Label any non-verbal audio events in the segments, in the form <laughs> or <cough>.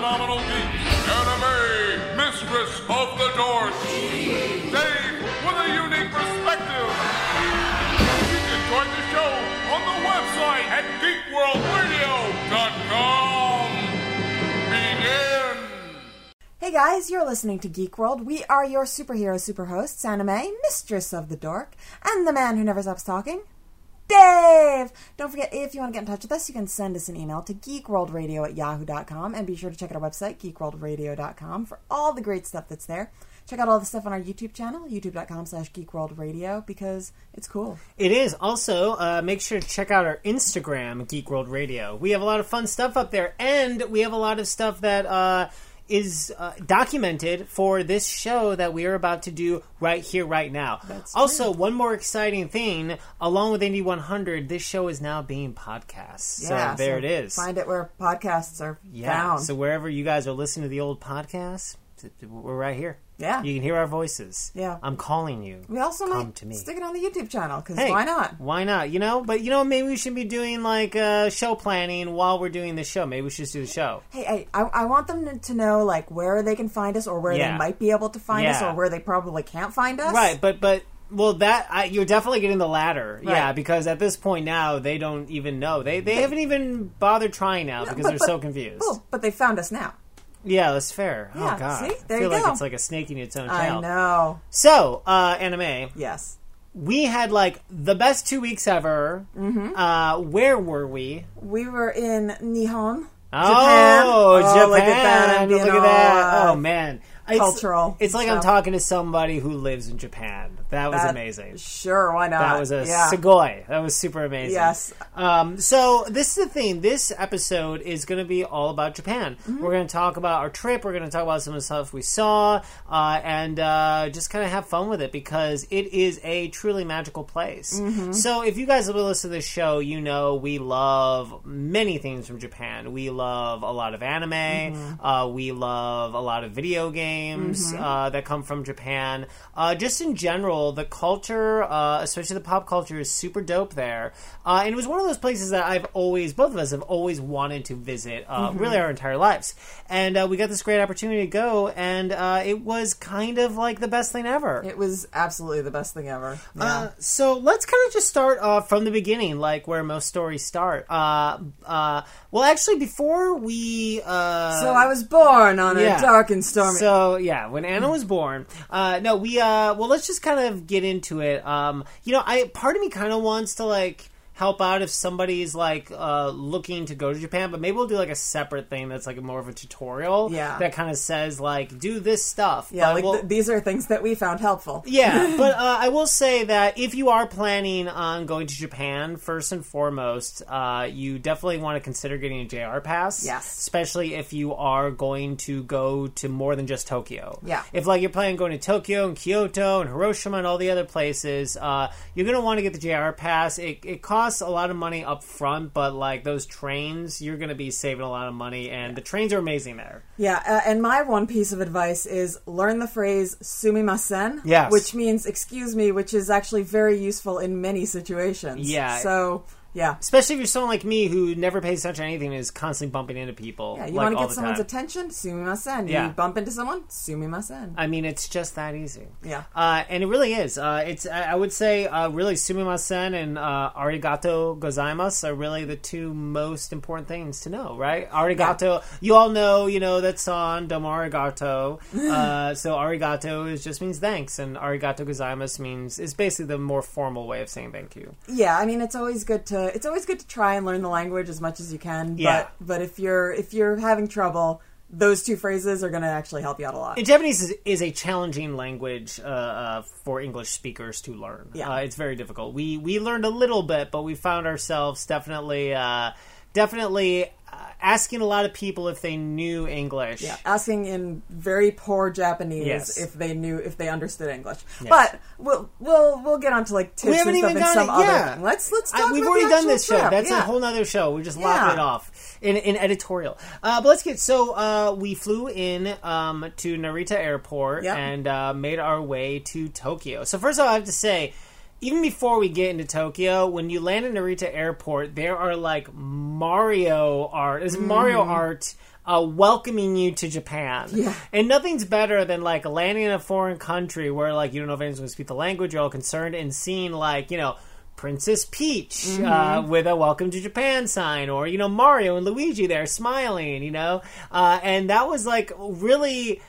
phenomenal anime mistress of the Dave with a unique perspective. You can join the show on the website at geekworldradio.com. Begin. Hey guys, you're listening to Geek World. We are your superhero superhosts, Anime, Mistress of the Dork, and the man who never stops talking, Dave! Don't forget, if you want to get in touch with us, you can send us an email to geekworldradio at yahoo.com, and be sure to check out our website, geekworldradio.com, for all the great stuff that's there. Check out all the stuff on our YouTube channel, youtube.com slash geekworldradio, because it's cool. It is. Also, uh, make sure to check out our Instagram, Geek World Radio. We have a lot of fun stuff up there, and we have a lot of stuff that uh, is uh, documented for this show that we are about to do right here, right now. That's also, one more exciting thing along with Indie 100, this show is now being podcast. So there so it is. Find it where podcasts are yeah. found. So wherever you guys are listening to the old podcasts, we're right here. Yeah. You can hear our voices. Yeah. I'm calling you. we also Come might to me. stick it on the YouTube channel, because Hey, why not? Why not? You know, but you know, maybe we should be doing like uh, show planning while we're doing the show. Maybe we should just do the show. Hey, hey I, I want them to know like where they can find us, or where Yeah. they might be able to find us, or where they probably can't find us. Right, but but well, that I, you're definitely getting the latter. Yeah, because at this point now they don't even know. They they haven't even bothered trying now because but- they're but- so confused. Oh, but they found us now. Yeah, that's fair. Yeah, oh god, see? There I feel you like go. it's like a snake in its own tail. I know. So, uh, anime, Yes. we had like the best two weeks ever. Mm-hmm. Uh, where were we? We were in Nihon. Oh, Japan. Japan! Oh, look at that. I'm being Look at all, that. uh, oh man, cultural It's like I'm talking to somebody who lives in Japan. That was That- amazing. Sure, why not? That was a yeah. Sugoi. That was super amazing. Yes. Um, so this is the thing. This episode is going to be all about Japan. Mm-hmm. We're going to talk about our trip. We're going to talk about some of the stuff we saw, uh, and uh, just kind of have fun with it because it is a truly magical place. Mm-hmm. So if you guys have listened to this show, you know we love many things from Japan. We love a lot of anime. Mm-hmm. Uh, we love a lot of video games uh, that come from Japan. Uh, just in general, the culture, uh, especially the pop culture, is super dope there. Uh, and it was one of those places that I've always, both of us have always wanted to visit, uh, really our entire lives. And uh, we got this great opportunity to go, and uh, it was kind of like the best thing ever. It was absolutely the best thing ever. Yeah. Uh, so let's kind of just start uh, from the beginning, like where most stories start. Uh, uh, well, actually, before we. Uh, so I was born on yeah. a dark and stormy. So yeah, when Anna was born, uh, no, we uh, well, let's just kind of get into it. Um, you know, I part of me kind of wants to like help out if somebody's like uh, looking to go to Japan, but maybe we'll do like a separate thing that's like more of a tutorial. Yeah. that kind of says like do this stuff. yeah, But like we'll- th- these are things that we found helpful. <laughs> yeah, <laughs> but uh, I will say that if you are planning on going to Japan, first and foremost, uh, you definitely want to consider getting a JR pass. Yes. especially if you are going to go to more than just Tokyo. Yeah. if like you're planning on going to Tokyo and Kyoto and Hiroshima and all the other places, uh, you're going to want to get the JR pass. It, it costs a lot of money up front, but like those trains, you're going to be saving a lot of money, and the trains are amazing there. Yeah, uh, and my one piece of advice is learn the phrase "sumimasen," Yes. which means "excuse me," which is actually very useful in many situations. Yeah. So yeah, Especially if you're someone like me who never pays attention to anything and is constantly bumping into people. yeah. You like, want to get someone's time. attention? Sumimasen. Yeah. You bump into someone? Sumimasen. I mean, it's just that easy. Yeah. Uh, and it really is. Uh, it's I would say uh, really sumimasen and uh, arigato gozaimasu are really the two most important things to know, right? Arigato. You all know, you know that song domo arigato. <laughs> uh, so arigato is just means thanks, and arigato gozaimasu means is basically the more formal way of saying thank you. Yeah, I mean it's always good to it's always good to try and learn the language as much as you can. Yeah. But but if you're if you're having trouble, those two phrases are going to actually help you out a lot. And Japanese is, is a challenging language uh, uh, for English speakers to learn. Yeah. Uh, it's very difficult. We we learned a little bit, but we found ourselves definitely uh, definitely uh, asking a lot of people if they knew English. Yeah, asking in very poor Japanese Yes. if they knew if they understood English. But we'll we'll we'll get onto like tips We haven't and stuff even in done some it. Yeah. other thing. Let's let's I- talk we've about already done this show. trip. That's yeah. a whole other show. We're just Yeah. it off in, in editorial. Uh, but let's get so uh, we flew in um, to Narita Airport Yep. and uh, made our way to Tokyo. So first of all, I have to say. Even before we get into Tokyo, when you land in Narita Airport, there are like Mario art. There's Mario art uh, welcoming you to Japan. Yeah. And nothing's better than like landing in a foreign country where like you don't know if anyone's going to speak the language, you're all concerned, and seeing like, you know, Princess Peach uh, with a "Welcome to Japan" sign, or you know Mario and Luigi there smiling, you know, uh, and that was like really uh,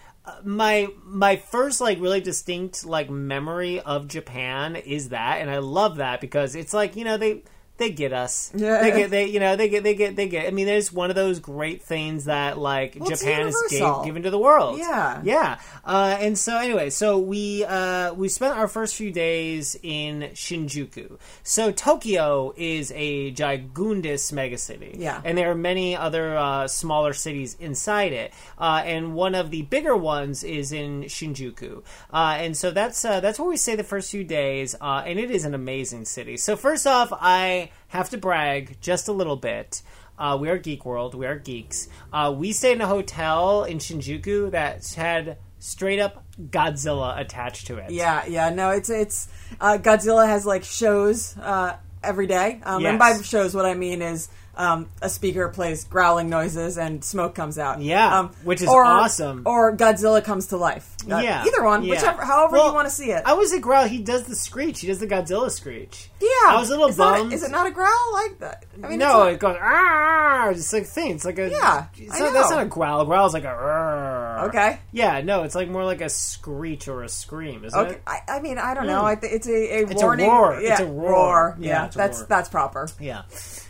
my my first like really distinct like memory of Japan is that, and I love that because it's like you know they they get us, Yeah. <laughs> they get they you know they get they get they get. I mean, there's one of those great things that like Well, Japan has gave, given to the world, Yeah. yeah. Uh, and so anyway, so we uh, we spent our first few days in Shinjuku. So Tokyo is a gigundous megacity. Yeah. And there are many other uh, smaller cities inside it. Uh, and one of the bigger ones is in Shinjuku. Uh, and so that's uh, that's where we stay the first few days. Uh, and it is an amazing city. So first off, I have to brag just a little bit. Uh, we are Geek World. We are geeks. Uh, we stayed in a hotel in Shinjuku that had straight up Godzilla attached to it. Yeah, yeah. No, it's it's uh, Godzilla has like shows uh, every day, um, and by shows what I mean is um, a speaker plays growling noises and smoke comes out. Yeah, um, which is or, awesome. Or Godzilla comes to life. Uh, Yeah, either one, yeah. whichever, however Well, you want to see it. I was a growl. He does the screech. He does the Godzilla screech. yeah, I was a little not bummed. is it not a growl like that? I mean, no, it's it goes ah. It's like thing. It's like a Yeah, It's I not, that's not a growl. A growl is like a. "Arr." Okay. Yeah, no, it's like more like a screech or a scream, isn't okay. it? I, I mean, I don't know. Mm. I th- it's a, a It's a warning. roar. Yeah, It's a roar. Yeah, Yeah, a that's roar. that's proper. Yeah.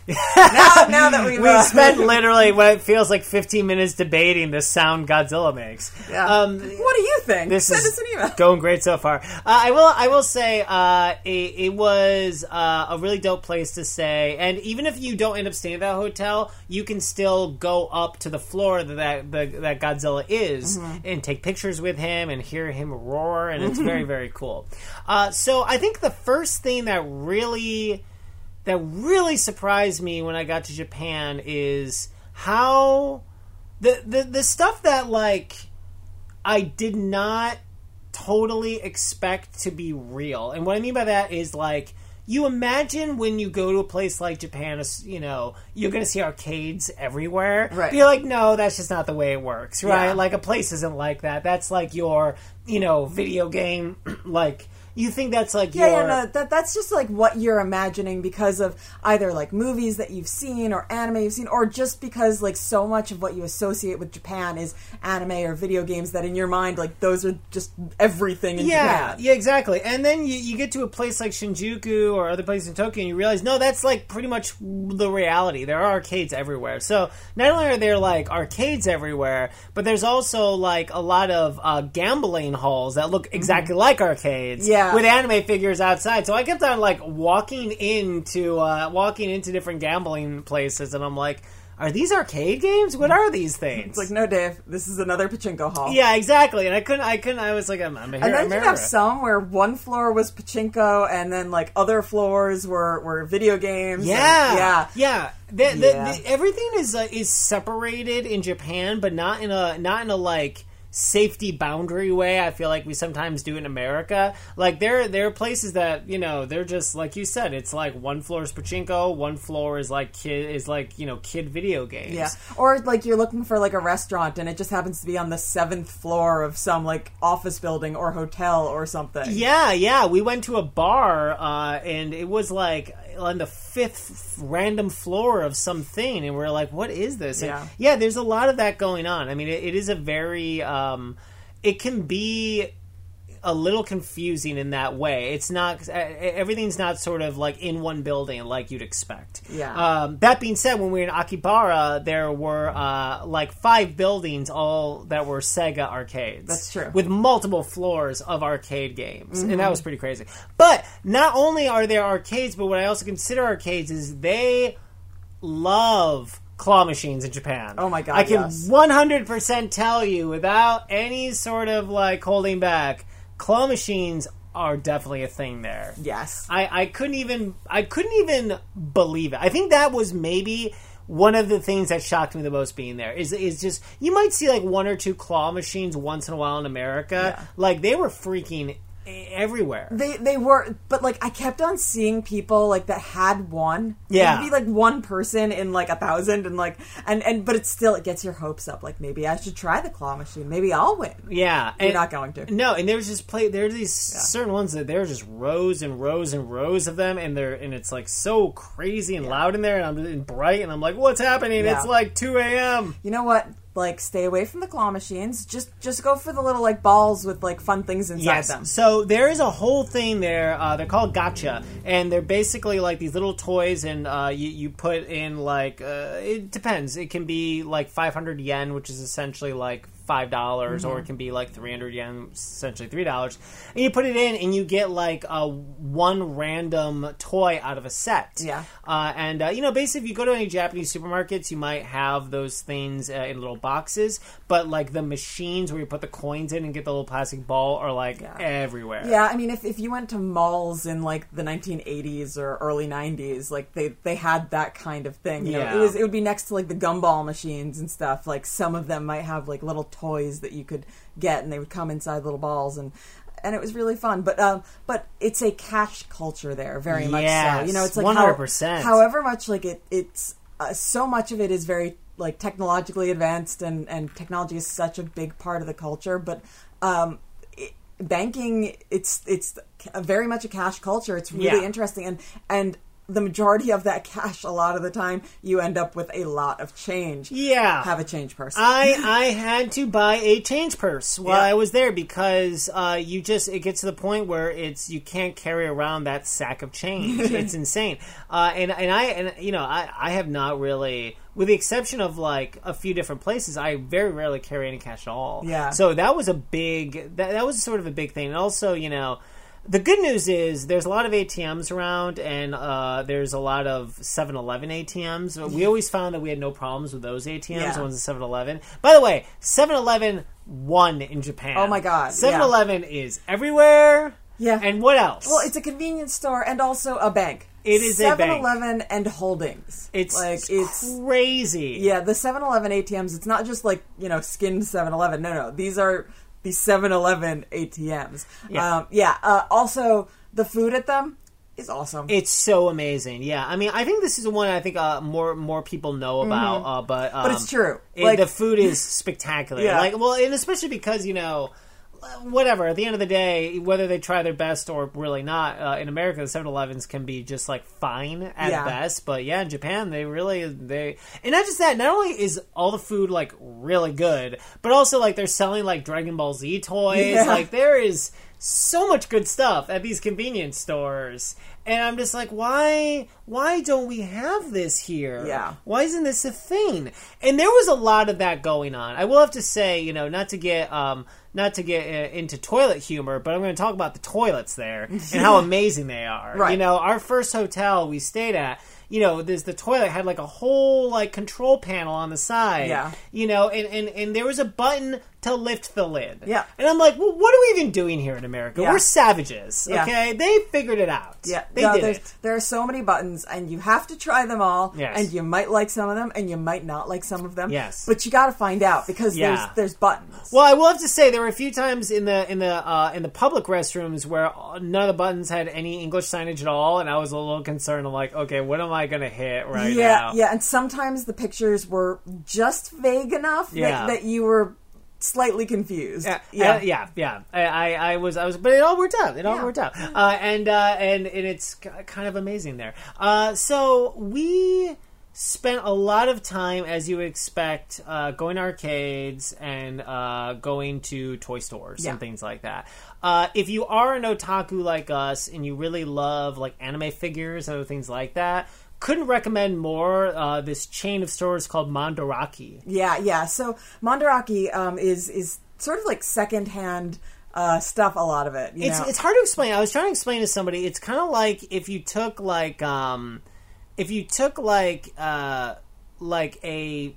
Now, now that we've <laughs> we uh, spent <laughs> literally what it feels like 15 minutes debating the sound Godzilla makes. Yeah. Um, what do you think? this Send is us an email. <laughs> going great so far. Uh, I will. I will say uh, it, it was uh, a really dope place to stay, and even if you don't end up staying at that hotel, you can still go up to the floor that that, that Godzilla is and take pictures with him and hear him roar, and it's very very cool. Uh, so I think the first thing that really that really surprised me when I got to Japan is how the the the stuff that like I did not totally expect to be real. And what I mean by that is like you imagine when you go to a place like Japan, you know, you're going to see arcades everywhere. Right. But you're like, no, that's just not the way it works, right? Yeah. Like a place isn't like that. That's like your, you know, video game. <clears throat> like you think that's like Yeah, your. yeah, no, that that's just like what you're imagining because of either like movies that you've seen or anime you've seen, or just because like so much of what you associate with Japan is anime or video games that in your mind like those are just everything in Yeah, Japan. yeah, exactly. And then you, you get to a place like Shinjuku or other places in Tokyo, and you realize, no, that's like pretty much the reality. There are arcades everywhere. So not only are there like arcades everywhere, but there's also like a lot of uh, gambling halls that look exactly like arcades. Mm-hmm. Yeah. with anime figures outside. So I kept on like walking into uh, walking into different gambling places, and I'm like. Are these arcade games? What are these things? It's like no, Dave, this is another pachinko hall. yeah, exactly. And I couldn't. I couldn't. I was like, I'm, I'm here. And you'd have some where one floor was pachinko, and then like other floors were, were video games. and- Yeah, yeah. yeah. The, the, Yeah. the- everything is uh, is separated in Japan, but not in a not in a like safety boundary way. I feel like we sometimes do in America. Like there there are places that you know they're just like you said. It's like one floor is pachinko, one floor is like kid is like you know kid video games. Yeah, or like you're looking for like a restaurant and it just happens to be on the seventh floor of some like office building or hotel or something. Yeah, yeah. We went to a bar, uh, and it was like on the fifth random floor of something, and we're like, "What is this?" And Yeah. yeah. There's a lot of that going on. I mean, it, it is a very, um, it can be a little confusing in that way. It's not everything's not sort of like in one building like you'd expect. Yeah. Um, that being said, when we were in Akihabara, there were uh, like five buildings all that were Sega arcades. That's true. With multiple floors of arcade games, and that was pretty crazy. But not only are there arcades, but what I also consider arcades is they love claw machines in Japan. Oh my God, I can 100% tell you without any sort of like holding back, claw machines are definitely a thing there. Yes. I, I couldn't even I couldn't even believe it. I think that was maybe one of the things that shocked me the most being there is is just you might see like one or two claw machines once in a while in America. Yeah. Like they were freaking everywhere. They they were, but like I kept on seeing people like that had one. Yeah. It'd be like one person in like a thousand, and like and and but it still it gets your hopes up. Like maybe I should try the claw machine. Maybe I'll win. yeah, You're and- not going to. No, and there's just play. There are these certain ones that there are just rows and rows and rows of them, and they're and it's like so crazy and loud in there, and I'm and bright, and I'm like, what's happening? Yeah. It's like 2 a.m. You know what? Like stay away from the claw machines. Just just go for the little like balls with like fun things inside Yes. them. So there is a whole thing there. Uh, they're called gotcha, and they're basically like these little toys, and uh, you, you put in like uh, it depends. It can be like 500 yen, which is essentially like five dollars, Mm-hmm. or it can be like 300 yen, essentially three dollars. And you put it in, and you get like a one random toy out of a set. Yeah. Uh, and uh, you know, basically, if you go to any Japanese supermarkets, you might have those things uh, in little boxes. But like the machines where you put the coins in and get the little plastic ball are like Yeah. everywhere. Yeah, I mean, if, if you went to malls in like the 1980s or early 90s, like they they had that kind of thing. You know, Yeah. it was it would be next to like the gumball machines and stuff. Like some of them might have like little toys that you could get, and they would come inside little balls and. And it was really fun, but um, but it's a cash culture there, very much so. You know, it's like 100%. however much like it, it's uh, so much of it is very like technologically advanced, and and technology is such a big part of the culture. But um, banking, it's it's a very much a cash culture. It's really Yeah. interesting, and and the majority of that cash, a lot of the time, you end up with a lot of change. Yeah. Have a change purse. I <laughs> I had to buy a change purse while Yeah. I was there because uh, you just it gets to the point where it's you can't carry around that sack of change. <laughs> it's insane. Uh, and and I and you know I I have not really. With the exception of like a few different places, I very rarely carry any cash at all. Yeah. So that was a big that, that was sort of a big thing. And also, you know, the good news is there's a lot of ATMs around, and uh, there's a lot of 7-Eleven ATMs. We always found that we had no problems with those ATMs. Yeah. The ones at 7-Eleven. By the way, 7-Eleven won in Japan. Oh my God, 7-Eleven is everywhere. Yeah. And what else? well, it's a convenience store and also a bank. It is a bank. 7-Eleven and Holdings. it's like it's crazy. Yeah, the 7-Eleven ATMs, it's not just like, you know, skinned 7-Eleven. No, no. These are the 7-Eleven ATMs. Yeah. Um, yeah. Uh, also, the food at them is awesome. It's so amazing. Yeah, I mean, I think this is one I think uh, more more people know about. Uh, but um, Mm-hmm. But it's true. it- Like- the food is spectacular. <laughs> Yeah. Like, well, and especially because you know. Whatever. At the end of the day, whether they try their best or really not, uh, in America, the 7-Elevens can be just like fine at Yeah. best. But yeah, in Japan, they really they and not just that. Not only is all the food like really good, but also like they're selling like Dragon Ball Z toys. Yeah. Like there is so much good stuff at these convenience stores. And I'm just like, why why don't we have this here? Yeah. Why isn't this a thing? And there was a lot of that going on. I will have to say, you know, not to get um not to get uh, into toilet humor, but I'm going to talk about the toilets there and how <laughs> amazing they are. Right. You know, our first hotel we stayed at, you know, there's the toilet had like a whole like control panel on the side. Yeah. You know, and and, and there was a button to lift the lid. Yeah. And I'm like, well, what are we even doing here in America? Yeah. We're savages. Yeah. Okay, they figured it out. Yeah, they no, did it. There are so many buttons, and you have to try them all. Yes. And you might like some of them, and you might not like some of them. Yes. But you got to find out because Yeah. there's there's buttons. Well, I will have to say there were a few times in the in the uh, in the public restrooms where none of the buttons had any English signage at all, and I was a little concerned. I'm like, okay, what am I going to hit right yeah, now? yeah, and sometimes the pictures were just vague enough Yeah. that, that you were slightly confused. Yeah, yeah, yeah, yeah, yeah. I, I, I was, I was, but it all worked out. It all Yeah. worked out, uh, and uh, and and it's kind of amazing there. Uh, so we spent a lot of time, as you would expect, uh, going to arcades and uh, going to toy stores Yeah. and things like that. Uh, if you are an otaku like us and you really love like anime figures and other things like that. Couldn't recommend more. Uh, this chain of stores called Mandarake. yeah, yeah. So Mandarake um, is is sort of like secondhand uh, stuff. A lot of it. You it's know? it's hard to explain. I was trying to explain to somebody. It's kind of like if you took like um, if you took like uh, like a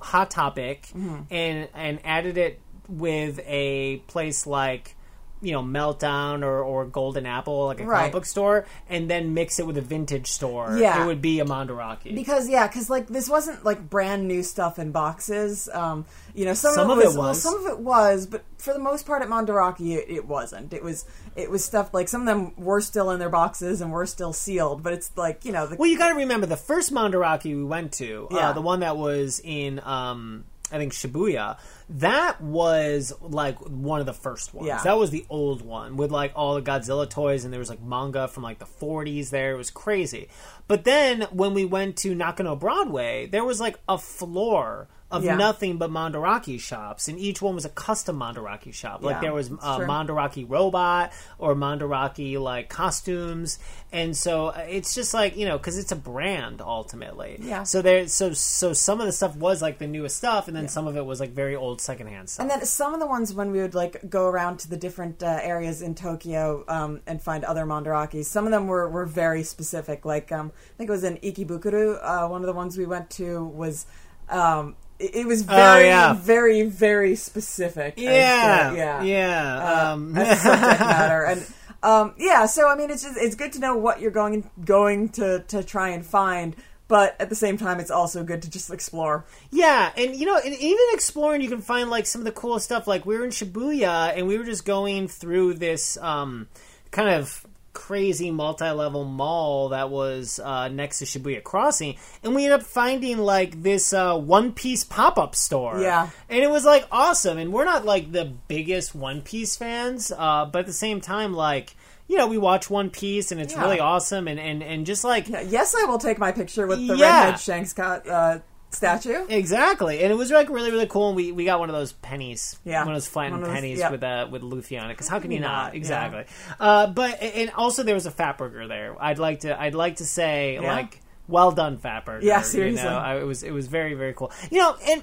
hot topic Mm-hmm. and and added it with a place like you know meltdown or, or golden apple like a Right. comic book store and then mix it with a vintage store Yeah. it would be a mandarake because yeah, because like this wasn't like brand new stuff in boxes. Um, you know, some, Some of of it it was, well, was. some of it was, but for the most part at Mandarake, it, it wasn't. It was it was stuff like some of them were still in their boxes and were still sealed, but it's like you know the Well, you got to remember the first Mandarake we went to, Yeah. uh, the one that was in, um, I think Shibuya. That was like one of the first ones. Yeah. That was the old one with like all the Godzilla toys, and there was like manga from like the 40s there. It was crazy. But then when we went to Nakano Broadway, there was like a floor of Yeah. nothing but Mandarake shops, and each one was a custom Mandarake shop. Like Yeah, there was a uh, true. Mandarake robot or Mandarake like costumes, and so uh, it's just like you know because it's a brand ultimately. Yeah. So there, so so some of the stuff was like the newest stuff, and then some of it was like very old secondhand stuff. And then some of the ones when we would like go around to the different uh, areas in Tokyo um, and find other Mandarakes, some of them were, were very specific. Like um, I think it was in Ikebukuro. Uh, one of the ones we went to was um, it, was very Oh, yeah. very very specific. to- yeah, yeah, yeah. Uh, um, as subject <laughs> matter and. Um, yeah, so I mean, it's just, it's good to know what you're going going to, to try and find, but at the same time, it's also good to just explore. Yeah, and you know, and even exploring, you can find like some of the coolest stuff. Like we were in Shibuya, and we were just going through this um, kind of crazy multi-level mall that was uh, next to Shibuya Crossing, and we ended up finding like this uh, One Piece pop-up store. Yeah. and it was like awesome. And we're not like the biggest One Piece fans, uh, but at the same time, like. You know, we watch One Piece and it's Yeah. really awesome, and, and, and just like yes, I will take my picture with the Yeah. redhead Shanks co- uh, statue. Exactly, and it was like really really cool. And we, we got one of those pennies, Yeah. one of those flattened of those- pennies yep. with uh, with Luffy on it. Because how can you you not? not? Exactly. Uh, but and also there was a Fatburger there. I'd like to I'd like to say Yeah. like well done Fatburger. Yeah, You seriously. know, I, it was it was very very cool. You know, and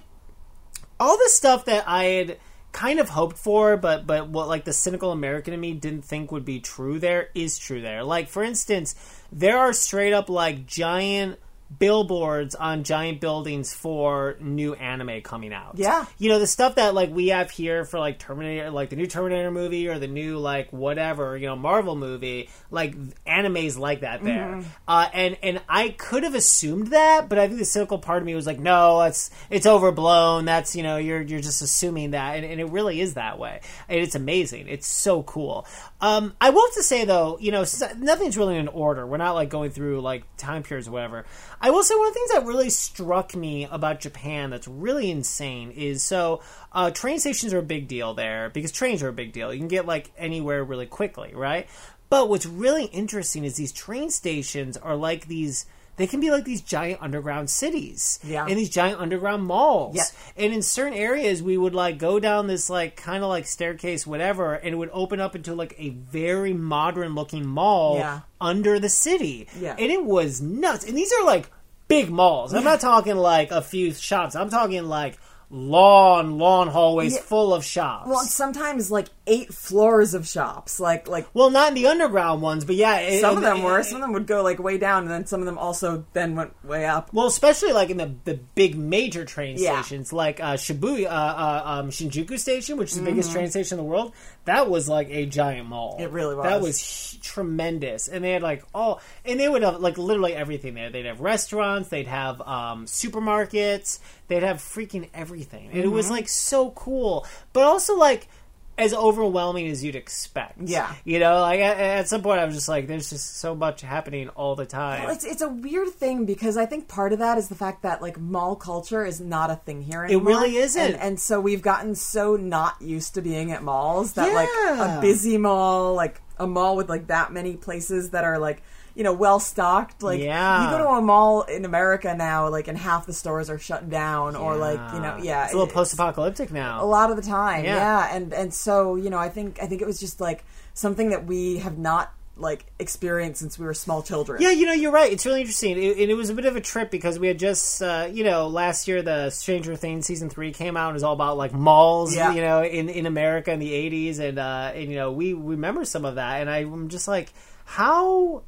all the stuff that I had kind of hoped for, but but what like the cynical American in me didn't think would be true there is true there. Like for instance, there are straight up like giant billboards on giant buildings for new anime coming out. Yeah. You know, the stuff that like we have here for like Terminator like the new Terminator movie or the new like whatever, you know, Marvel movie, like animes like that there. Mm-hmm. Uh and and I could have assumed that, but I think the cynical part of me was like, no, it's it's overblown. That's you know, you're you're just assuming that and, and it really is that way. And it's amazing. It's so cool. Um I will have to say though, you know, nothing's really in order. We're not like going through like time periods or whatever. I will say one of the things that really struck me about Japan that's really insane is so uh, train stations are a big deal there because trains are a big deal. You can get like anywhere really quickly, right? But what's really interesting is these train stations are like these. They can be like these giant underground cities, Yeah. and these giant underground malls. Yeah. And in certain areas, we would like go down this like kind of like staircase, whatever, and it would open up into like a very modern looking mall Yeah. under the city. Yeah. And it was nuts. And these are like big malls. I'm not talking like a few shops. I'm talking like long, long hallways Yeah. full of shops. Well, sometimes like eight floors of shops. Like like Well, not in the underground ones, but yeah, it- some of them it- were. it- Some of them would go like way down, and then some of them also then went way up. Well, especially like in the the big major train Yeah. stations, like uh, Shibuya, uh, uh, um, Shinjuku Station, which is the biggest train station in the world. That was like a giant mall. Mm-hmm. It really was. That was. tremendous, and they had like all, and they would have like literally everything there. They'd have restaurants, they'd have um, supermarkets, they'd have freaking everything, and it was Mm-hmm. like so cool, but also like. As overwhelming as you'd expect, Yeah. You know, like at, at some point, I was just like, "There's just so much happening all the time." Well, it's it's a weird thing because I think part of that is the fact that like mall culture is not a thing here anymore. really isn't. and, and so we've gotten so not used to being at malls that like a busy mall, like a mall with like that many places that are like you know well stocked. Like Yeah. you go to a mall in America now, like and half the stores are shut down or like you know yeah, it's a little it- post-apocalyptic now. a lot of the time Yeah. yeah. and and so you know i think i think it was just like something that we have not like experience since we were small children Yeah, you know, you're right. It's really interesting. It, and it was a bit of a trip because we had just, uh, you know, last year the Stranger Things season three came out and it was all about like malls, Yeah. you know, in, in America in the 80s. And, uh, and, you know, we remember some of that. And I'm just like, how.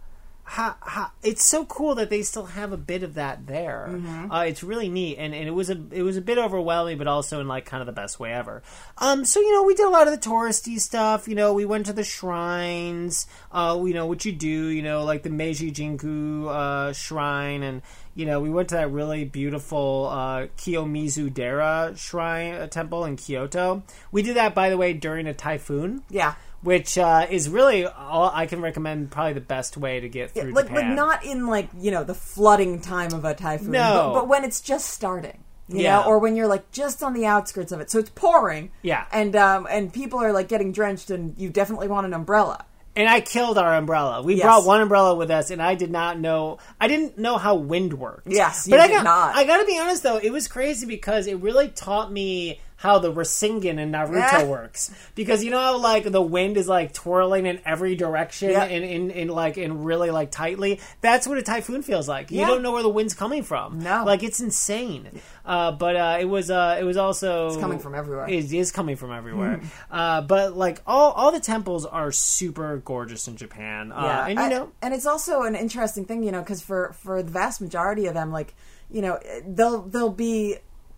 How, how, it's so cool that they still have a bit of that there. Mm-hmm. Uh, it's really neat, and, and it was a it was a bit overwhelming, but also in like kind of the best way ever. Um, so you know, we did a lot of the touristy stuff. You know, we went to the shrines. Uh, you know what you do. You know, like the Meiji Jingu uh, shrine, and you know we went to that really beautiful uh, Kiyomizu Dera shrine uh, temple in Kyoto. We did that, by the way, during a typhoon Yeah. Which uh, is really all I can recommend. Probably the best way to get through like Japan. like not in like you know the flooding time of a typhoon No. but, but when it's just starting you Yeah. know or when you're like just on the outskirts of it so it's pouring Yeah. and um and people are like getting drenched and you definitely want an umbrella and I killed our umbrella. We Yes. brought one umbrella with us, and I did not know. I didn't know how wind worked. Yes, you but I got. not. I got to be honest though, it was crazy because it really taught me how the Rasengan in Naruto works. Because you know how like the wind is like twirling in every direction Yeah. and in, in like in really like tightly. That's what a typhoon feels like. You don't know where the wind's coming from. No. like it's insane. Uh, but uh, it was uh, it was also It's coming from everywhere. It is coming from everywhere. uh, but like all all the temples are super gorgeous in Japan. Uh, and you I- know. and it's also an interesting thing, you know, because for for the vast majority of them, like you know, they'll they'll be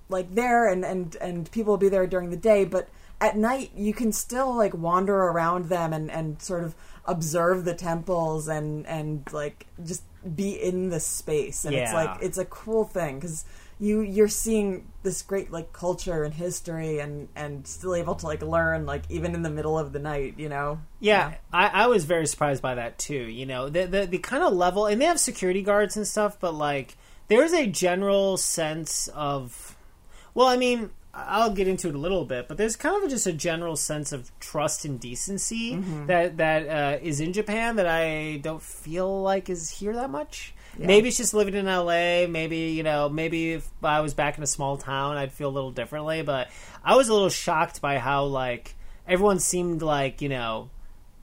like there, and and and people will be there during the day, but at night you can still like wander around them and and sort of observe the temples and and like just be in the space, and it's like it's a cool thing because. You you're seeing this great like culture and history and and still able to like learn like even in the middle of the night you know Yeah, I, I was very surprised by that too. You know, the the, the kind of level, and they have security guards and stuff, but like there's a general sense of, well, I mean, I'll get into it a little bit, but there's kind of just a general sense of trust and decency that that uh, is in Japan that I don't feel like is here that much. Maybe it's just living in LA. Maybe you know, maybe if I was back in a small town, I'd feel a little differently. But I was a little shocked by how like everyone seemed like you know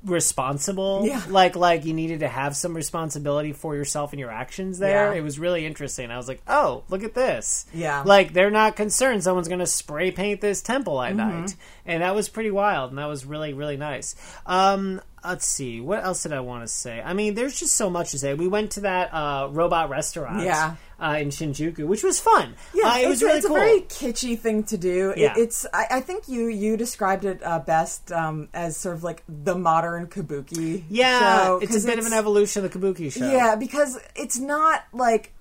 responsible Yeah. like like you needed to have some responsibility for yourself and your actions there Yeah. it was really interesting i was like oh look at this Yeah. like they're not concerned someone's going to spray paint this temple Mm-hmm. at night and that was pretty wild and that was really really nice um let's see what else did i want to say i mean there's just so much to say we went to that uh robot restaurant Yeah. uh, in shinjuku which was fun Yeah, uh, it it's, was really it's cool a very kitschy thing to do. It- Yeah. it's I, I think you you described it uh, best um, as sort of like the modern kabuki. yeah show, it's a bit of an evolution of the kabuki show Yeah, because it's not like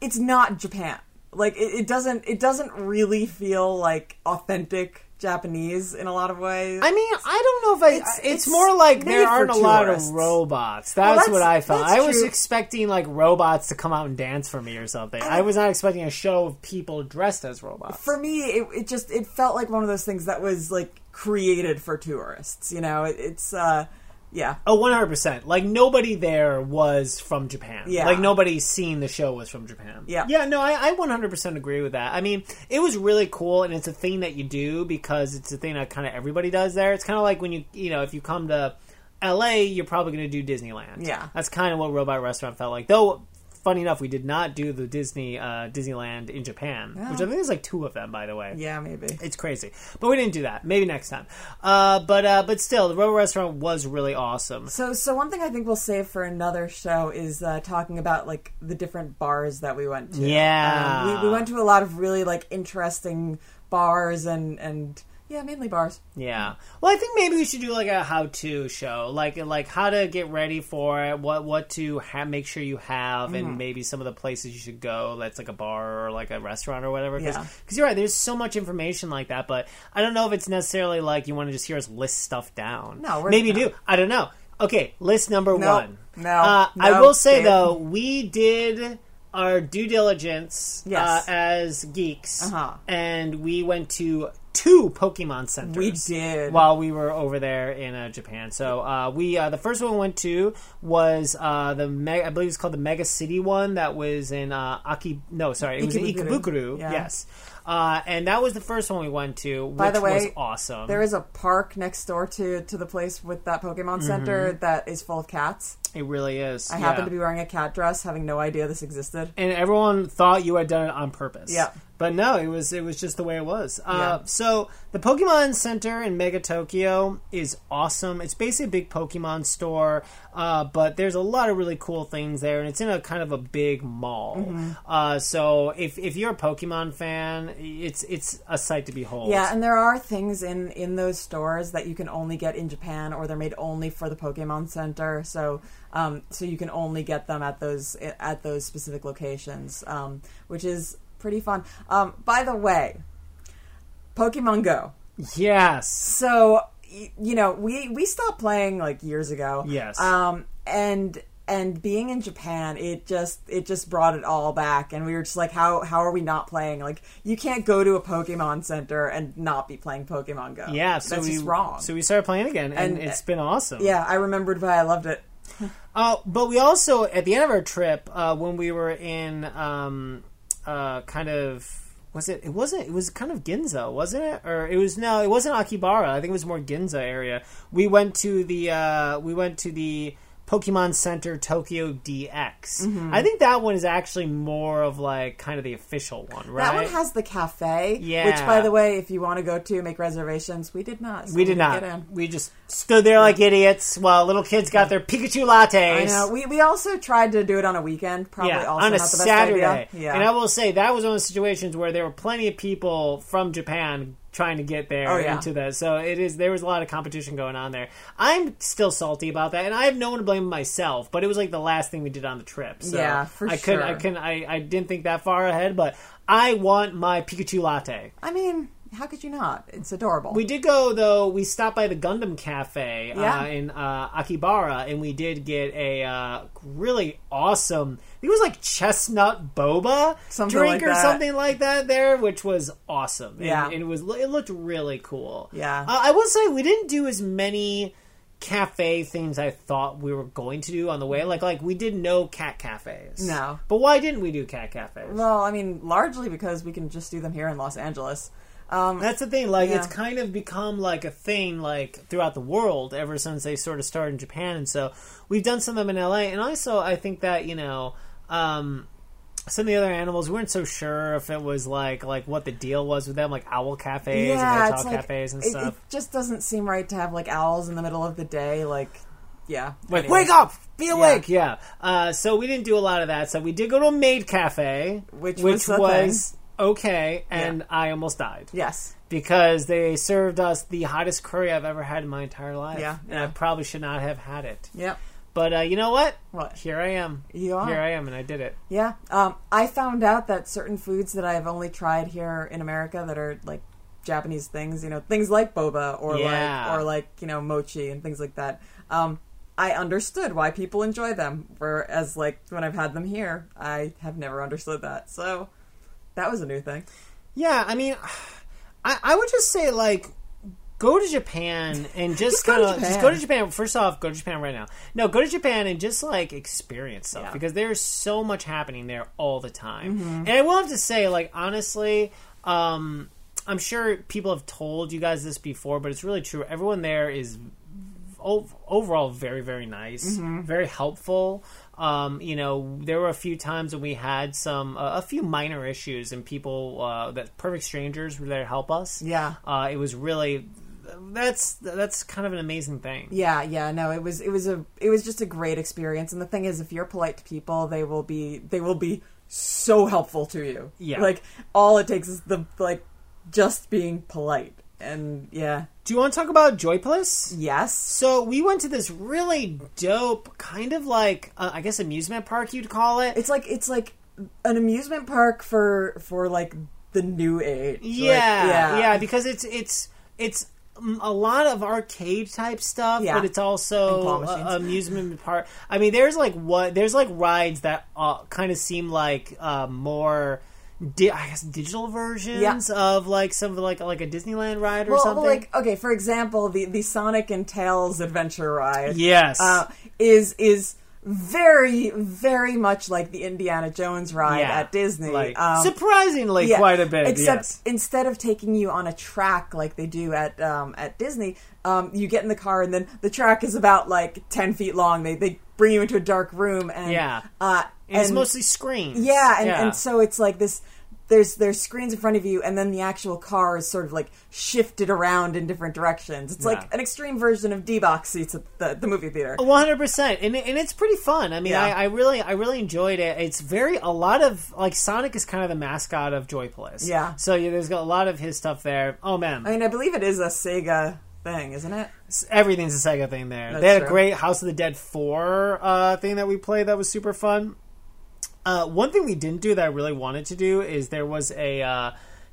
it's not Japan. Like it, it doesn't it doesn't really feel like authentic Japanese in a lot of ways. I mean, I don't know if I. It's- It's, it's more like there aren't a lot of robots. That's, Well, that's- what I thought. I was true. expecting like robots to come out and dance for me or something. I was not expecting a show of people dressed as robots. for me, it, it just it felt like one of those things that was like created for tourists. You know, it, it's uh, yeah. Oh, 100%. Like, nobody there was from Japan. Yeah. Like, nobody seen the show was from Japan. Yeah. Yeah, no, I, I 100% agree with that. I mean, it was really cool, and it's a thing that you do because it's a thing that kind of everybody does there. It's kind of like when you, you know, if you come to LA, you're probably going to do Disneyland. Yeah. That's kind of what Robot Restaurant felt like. Though, funny enough, we did not do the Disney uh, Disneyland in Japan, which I think there's like two of them, by the way. Yeah, maybe. It's crazy, but we didn't do that. Maybe next time. Uh, but uh, but still, the Robo Restaurant was really awesome. So, so one thing I think we'll save for another show is uh, talking about like the different bars that we went to. Yeah. um, we, we went to a lot of really like interesting bars and and yeah, mainly bars. Yeah. Well, I think maybe we should do like a how-to show, like like how to get ready for it, what what to ha- make sure you have, Mm-hmm. and maybe some of the places you should go. That's like a bar or like a restaurant or whatever. Because Yeah. you're right, there's so much information like that, but I don't know if it's necessarily like you want to just hear us list stuff down. No, we're- maybe no. do. I don't know. Okay, list number No, one. no, Uh, I will say though, we did our due diligence Yes. uh, as geeks, Uh-huh. and we went to two Pokemon centers. We did. while we were over there in uh, Japan. So uh, we uh, the first one we went to was uh, the Me- I believe it's called the Mega City one that was in uh, Aki. No, sorry, it was in Ikebukuro. Yeah. Yes. Uh, and that was the first one we went to, which By the way, was awesome. There is a park next door to to the place with that Pokemon Center that is full of cats. it really is. I Mm-hmm. yeah. happened to be wearing a cat dress, having no idea this existed. and everyone thought you had done it on purpose. Yeah. But no, it was it was just the way it was. Uh, Yeah. So the Pokemon Center in Mega Tokyo is awesome. It's basically a big Pokemon store, uh, but there's a lot of really cool things there, and it's in a kind of a big mall. Mm-hmm. Uh, so if if you're a Pokemon fan, it's it's a sight to behold. Yeah, and there are things in in those stores that you can only get in Japan, or they're made only for the Pokemon Center. So, um, so you can only get them at those at those specific locations, um, which is pretty fun. Um, by the way, Pokemon Go. Yes. So, y- you know, we we stopped playing like years ago. Yes. Um, and and being in Japan, it just it just brought it all back, and we were just like, how how are we not playing? Like, you can't go to a Pokemon Center and not be playing Pokemon Go. Yeah. So that's we wrong. So we started playing again, and, And- it's been awesome. yeah, I remembered why I loved it. <laughs> Uh, but we also, at the end of our trip, uh, when we were in um, uh, kind of. Was it? It wasn't. It was kind of Ginza, wasn't it? Or it was no. It wasn't Akihabara. I think it was more Ginza area. We went to the. Uh, we went to the Pokemon Center Tokyo DX. Mm-hmm. I think that one is actually more of like kind of the official one, right? That one has the cafe, Yeah. which, by the way, if you want to go to make reservations, we did not. so we did didn't. Get in. We just stood there like idiots while little kids got their Pikachu lattes. I know. We, we also tried to do it on a weekend. Probably yeah, also on a not the best Saturday. idea. Yeah. And I will say that was one of the situations where there were plenty of people from Japan trying to get there Oh, yeah. into that. So it is there was a lot of competition going on there. I'm still salty about that, and I have no one to blame myself. But it was like the last thing we did on the trip. So Yeah, for I couldn't. I sure. couldn't. I, I didn't think that far ahead, but I want my Pikachu latte. I mean, how could you not? It's adorable. We did go though. We stopped by the Gundam Cafe Yeah. uh, in uh, Akihabara, and we did get a uh, really awesome. It was like chestnut boba Something drink like or something like that there, which was awesome. And- Yeah. and, it was it looked really cool. Yeah. uh, I will say we didn't do as many cafe things I thought we were going to do on the way. Like like we did no cat cafes. No. but why didn't we do cat cafes? well, I mean, largely because we can just do them here in Los Angeles. Um, That's the thing. Like, Yeah. it's kind of become like a thing, like throughout the world, ever since they sort of started in Japan. And so we've done some of them in LA. And also, I think that you know, um, some of the other animals, we weren't so sure if it was like like what the deal was with them, like owl cafes yeah, and hotel like cafes and it, stuff. it just doesn't seem right to have like owls in the middle of the day. Like, yeah, Like, wake up, be awake, yeah. Uh, so we didn't do a lot of that. So we did go to a maid cafe, Which which was was okay, and I almost died. Yes, because they served us the hottest curry I've ever had in my entire life. Yeah, and I probably should not have had it. yep, But uh, you know what? What? Here I am. You are. Here I am, and I did it. yeah. Um, I found out that certain foods that I've only tried here in America that are like Japanese things, you know, things like boba or Yeah. like or like you know mochi and things like that. Um, I understood why people enjoy them, whereas like when I've had them here, I have never understood that. So that was a new thing. Yeah, I mean, I, I would just say like. Go to Japan and <laughs> just, Just go to kind of just Japan. go to Japan. First off, go to Japan right now. No, go to Japan and just like experience stuff Yeah. because there's so much happening there all the time. Mm-hmm. And I will have to say, like honestly, um, I'm sure people have told you guys this before, but it's really true. Everyone there is overall very very nice, Mm-hmm. very helpful. Um, you know, there were a few times when we had some uh, a few minor issues, and people uh, that perfect strangers were there to help us. Yeah. uh, it was really that's that's kind of an amazing thing. Yeah, yeah, no, it was it was a it was just a great experience. And the thing is, if you're polite to people, they will be they will be so helpful to you. Yeah. like all it takes is the like just being polite. And yeah, Do you want to talk about Joypolis? yes, So we went to this really dope, kind of like uh, I guess amusement park you'd call it. it's like it's like an amusement park for for like the new age. Like, yeah, yeah, yeah, because it's it's it's a lot of arcade type stuff, Yeah. but it's also a, amusement park. I mean, there's like what there's like rides that uh, kind of seem like uh, more. Di- I guess digital versions of like some of like like a Disneyland ride or Well, something. like okay, for example, the the Sonic and Tails adventure ride. yes, uh, is is very very much like the Indiana Jones ride Yeah. at Disney. like Um, surprisingly yeah, quite a bit. Except yes. instead of taking you on a track like they do at um, at Disney, um, you get in the car and then the track is about like ten feet long. They they bring you into a dark room and Yeah. uh, And it's mostly screens. yeah, and, and so it's like this there's there's screens in front of you, and then the actual car is sort of like shifted around in different directions. It's Yeah. like an extreme version of D box seats at the, the movie theater. One hundred percent, and and it's pretty fun. I mean, Yeah. I, I really I really enjoyed it. It's very a lot of like Sonic is kind of the mascot of Joypolis. Yeah. So yeah, there's a lot of his stuff there. Oh man, I mean, I believe it is a Sega thing, isn't it? everything's a Sega thing there. That's they had a great House of the Dead four uh, thing that we played that was super fun. Uh, one thing we didn't do that I really wanted to do is there was a uh,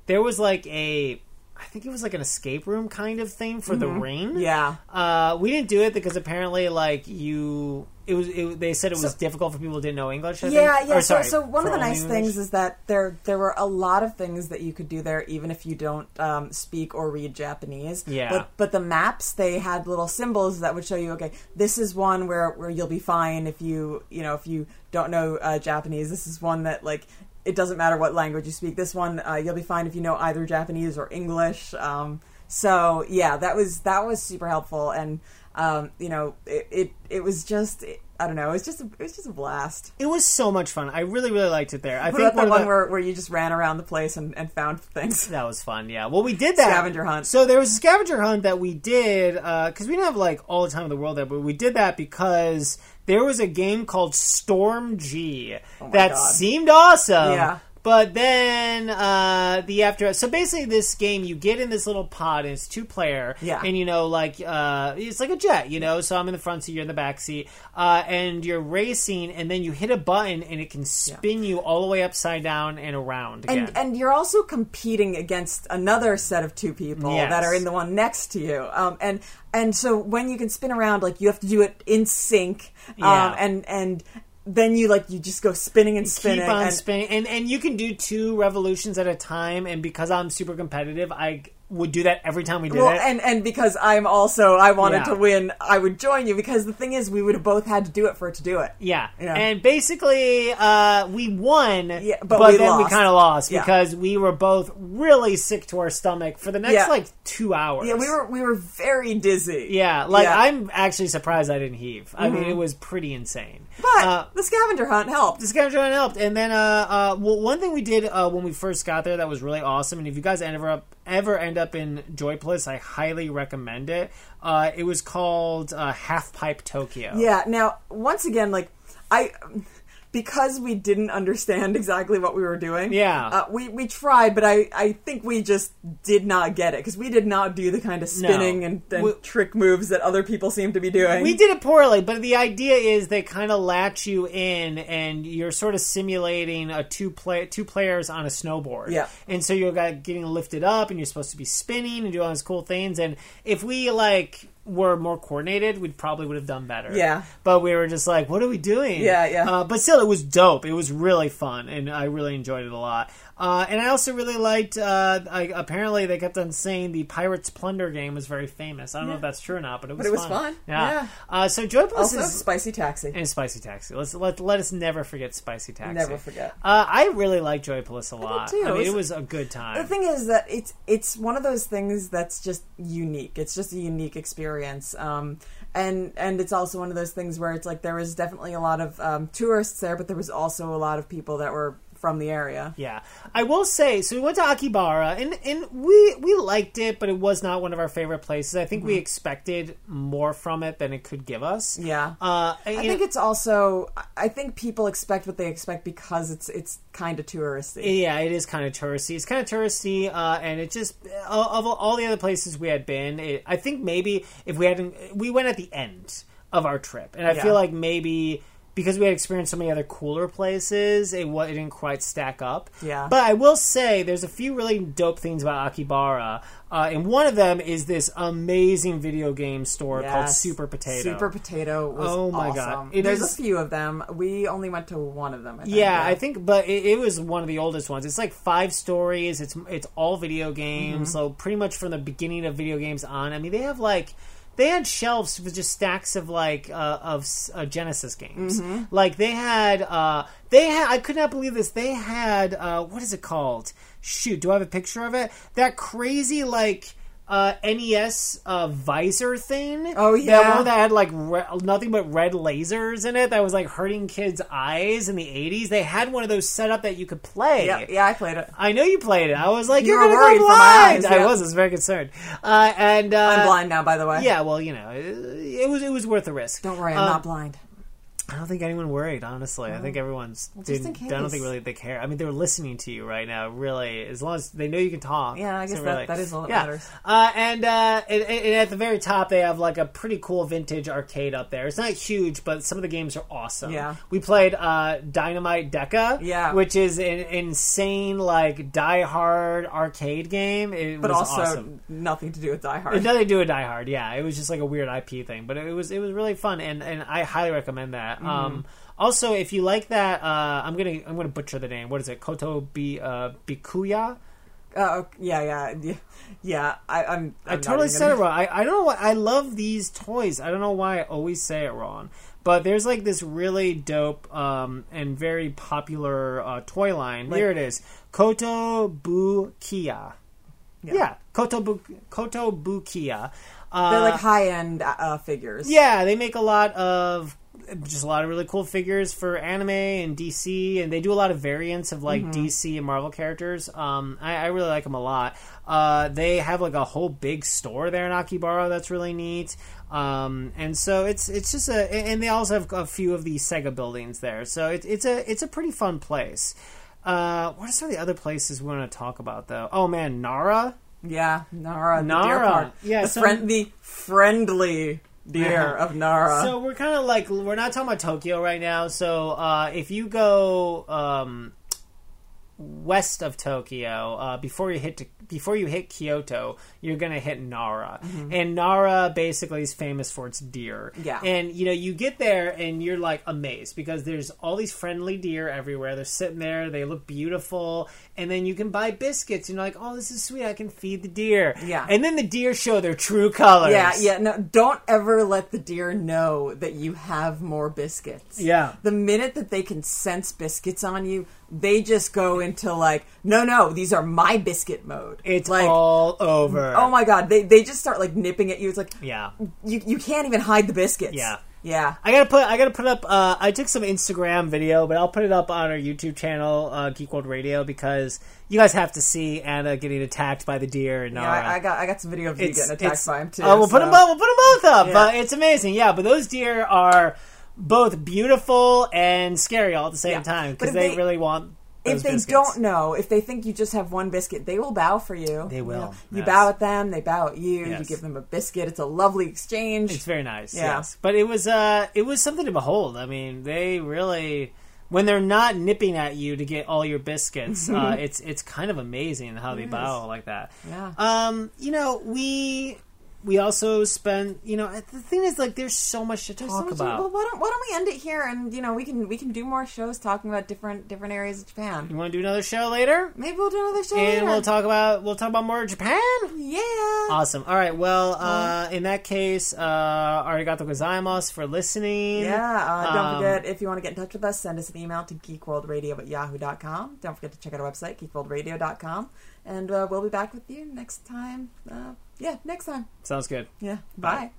there was like a I think it was like an escape room kind of thing for the ring. Mm-hmm. Yeah. Uh, we didn't do it because apparently, like you, it was. It, they said it was So- difficult for people who didn't know English. I Yeah, think. yeah. Or, so, sorry, so one of the nice English. things is that there there were a lot of things that you could do there, even if you don't um, speak or read Japanese. Yeah. But but the maps they had little symbols that would show you, okay, this is one where where you'll be fine if you you know if you don't know uh, Japanese. This is one that like. It doesn't matter what language you speak. This one, uh, you'll be fine if you know either Japanese or English. Um, so yeah, that was that was super helpful, and um, you know, it, it it was just I don't know, it was just a, it was just a blast. It was so much fun. I really, really liked it there. I What think about the one, one the, where, where you just ran around the place and, and found things? that was fun. Yeah. Well, we did that Scavenger hunt. So there was a scavenger hunt that we did because we didn't have like all the time in the world there, but we did that because there was a game called Storm G oh that Oh God. seemed awesome. Yeah. But then uh, the after so basically this game you get in this little pod and it's two player Yeah. and you know like uh, it's like a jet you know so I'm in the front seat you're in the back seat uh, and you're racing and then you hit a button and it can spin you all the way upside down and around again. And and you're also competing against another set of two people Yes. that are in the one next to you. Um, and and so when you can spin around, like you have to do it in sync. Um, Yeah. and and then you like you just go spinning and spinning. keep on and, spinning and and you can do two revolutions at a time and because i'm super competitive i would do that every time we did Well, it and and because I'm also I wanted Yeah. to win, I would join you because the thing is we would have both had to do it for it to do it. yeah. Yeah. and basically uh, we won Yeah, but, but we then we kind of lost Yeah. because we were both really sick to our stomach for the next like two hours Yeah, we were we were very dizzy. yeah like Yeah. i'm actually surprised i didn't heave i mean it was pretty insane But Uh, the scavenger hunt helped. the scavenger hunt helped. And then, uh, uh, well, one thing we did uh, when we first got there that was really awesome. And if you guys ever up, ever end up in Joypolis, I highly recommend it. Uh, it was called uh, Half Pipe Tokyo. Yeah. Now, once again, like I, because we didn't understand exactly what we were doing. Yeah. Uh, we we tried, but I I think we just did not get it because we did not do the kind of spinning and, and We- trick moves that other people seem to be doing. We did it poorly, but the idea is they kind of latch you in, and you're sort of simulating a two play two players on a snowboard. Yeah. and so you're got- getting lifted up, and you're supposed to be spinning and doing all these cool things. And if we like were more coordinated, we probably would have done better. Yeah. but we were just like, what are we doing? Yeah, yeah. Uh, but still, it was dope. It was really fun, and I really enjoyed it a lot. Uh, and I also really liked. Uh, I, apparently, they kept on saying the Pirates Plunder game was very famous. I don't know if that's true or not, but it was. But it was fun. Yeah. Yeah. Uh, so Joypolis also is spicy taxi. and Spicy Taxi. Let's let let us never forget Spicy Taxi. Never forget. Uh, I really like Joypolis a lot. too. I mean, It was a good time. The thing is that it's it's one of those things that's just unique. It's just a unique experience, um, and and it's also one of those things where it's like there was definitely a lot of um, tourists there, but there was also a lot of people that were from the area. Yeah, I will say. So we went to Akihabara, and and we we liked it, but it was not one of our favorite places. I think we expected more from it than it could give us. Mm-hmm. Yeah. Uh, I think it's also. I think people expect what they expect because it's it's kind of touristy. Yeah, it is kind of touristy. It's kind of touristy, uh, and it just of of all the other places we had been, it, I think maybe if we hadn't, we went at the end of our trip, and I Yeah. feel like maybe because we had experienced so many other cooler places, it, it didn't quite stack up. Yeah. But I will say, there's a few really dope things about Akihabara, uh, and one of them is this amazing video game store called Super Potato. Super Potato was Oh my awesome. God. It There's is- a few of them. We only went to one of them. I think, Yeah, I think, but it, it was one of the oldest ones. It's like five stories. It's it's all video games, Mm-hmm. so pretty much from the beginning of video games on. I mean, they have like they had shelves with just stacks of like uh, of uh, Genesis games. Mm-hmm. Like they had uh, they had I could not believe this. They had uh, what is it called? Shoot, do I have a picture of it? That crazy like uh, NES uh, visor thing. Oh, yeah, that yeah. one that had like re- nothing but red lasers in it. That was like hurting kids' eyes in the '80s. They had one of those set up that you could play. Yeah, yeah, I played it. I know you played it. I was like, You are gonna worried go blind. eyes, I was. I was very concerned. Uh, and uh, I'm blind now, by the way. Yeah, well, you know, it, it was it was worth the risk. Don't worry, I'm Um, not blind. I don't think anyone worried, honestly. I think everyone's. just in didn't- I don't think really they care. I mean, they're listening to you right now. Really, as long as they know you can talk. Yeah, I So guess that- really- that is all that yeah. matters. Uh, and, uh, and and at the very top, they have like a pretty cool vintage arcade up there. It's not huge, but some of the games are awesome. Yeah. we played uh, Dynamite Deka. Yeah. which is an insane like Die Hard arcade game. It But was also awesome. nothing to do with Die Hard. nothing to do with Die Hard. Yeah, it was just like a weird IP thing, but it was it was really fun, and and I highly recommend that. Mm-hmm. Um, also, if you like that, uh, I'm gonna I'm gonna butcher the name. What is it? Koto Bi uh, Bikuya. Uh, yeah, yeah, yeah. <laughs> yeah I, I'm, I I'm not totally said it gonna- wrong. I, I don't know why I love these toys. I don't know why I always say it wrong. But there's like this really dope um, and very popular uh, toy line. Like- Here it is, Kotobukiya. Yeah. Yeah, Koto Bu- Kotobukiya. Uh, They're like high end uh, figures. Yeah, they make a lot of just a lot of really cool figures for anime and DC, and they do a lot of variants of like DC and Marvel characters. Um, I, I really like them a lot. Uh, they have like a whole big store there in Akihabara that's really neat. Um, and so it's it's just a, and they also have a few of these Sega buildings there. So it's it's a it's a pretty fun place. Uh, what are some of the other places we want to talk about though? Oh man, Nara. Yeah, Nara. Nara. park. Yeah, the, so- friend, the friendly deer of Nara. So we're kind of like we're not talking about Tokyo right now. So uh, if you go um, west of Tokyo, uh, before you hit to, before you hit Kyoto, you're gonna hit Nara, and Nara basically is famous for its deer. Mm-hmm. Yeah. and you know you get there and you're like amazed because there's all these friendly deer everywhere. They're sitting there, they look beautiful, and then you can buy biscuits. And you're like, oh, this is sweet. I can feed the deer. Yeah. and then the deer show their true colors. yeah, yeah. No, don't ever let the deer know that you have more biscuits. Yeah. The minute that they can sense biscuits on you, they just go into like, no, no, these are my biscuit mode. It's like, all over. oh my god, they they just start like nipping at you. It's like, Yeah. you you can't even hide the biscuits. Yeah. yeah. I gotta put I gotta put up uh, I took some Instagram video, but I'll put it up on our YouTube channel, uh, Geek World Radio, because you guys have to see Anna getting attacked by the deer and Yeah, I, I got I got some video of you getting attacked by him too. Oh, we'll put them both. We'll put them both up. Yeah. But it's amazing. Yeah, but those deer are both beautiful and scary all at the same Yeah. time because they, they- really want. If they biscuits. don't know, if they think you just have one biscuit, they will bow for you. They will, You, know, you bow at them, they bow at you. You give them a biscuit. It's a lovely exchange. It's very nice. Yeah. Yes, but it was uh, it was something to behold. I mean, they really when they're not nipping at you to get all your biscuits, <laughs> uh, it's it's kind of amazing how they bow like that. Yeah. Um, you know, we we also spent. You know, the thing is, like, there's so much to talk so much- about. Well, why don't why don't we end it here and you know we can we can do more shows talking about different different areas of Japan. you want to do another show later? Maybe we'll do another show. And later. we'll talk about we'll talk about more Japan. Yeah. Awesome. All right. Well, uh, in that case, uh, arigato gozaimasu for listening. Yeah, uh, don't Um, forget if you want to get in touch with us, send us an email to geekworldradio at yahoo.com. Don't forget to check out our website, geekworldradio.com. And uh, we'll be back with you next time. Yeah, next time. Sounds good. Yeah, bye. Bye.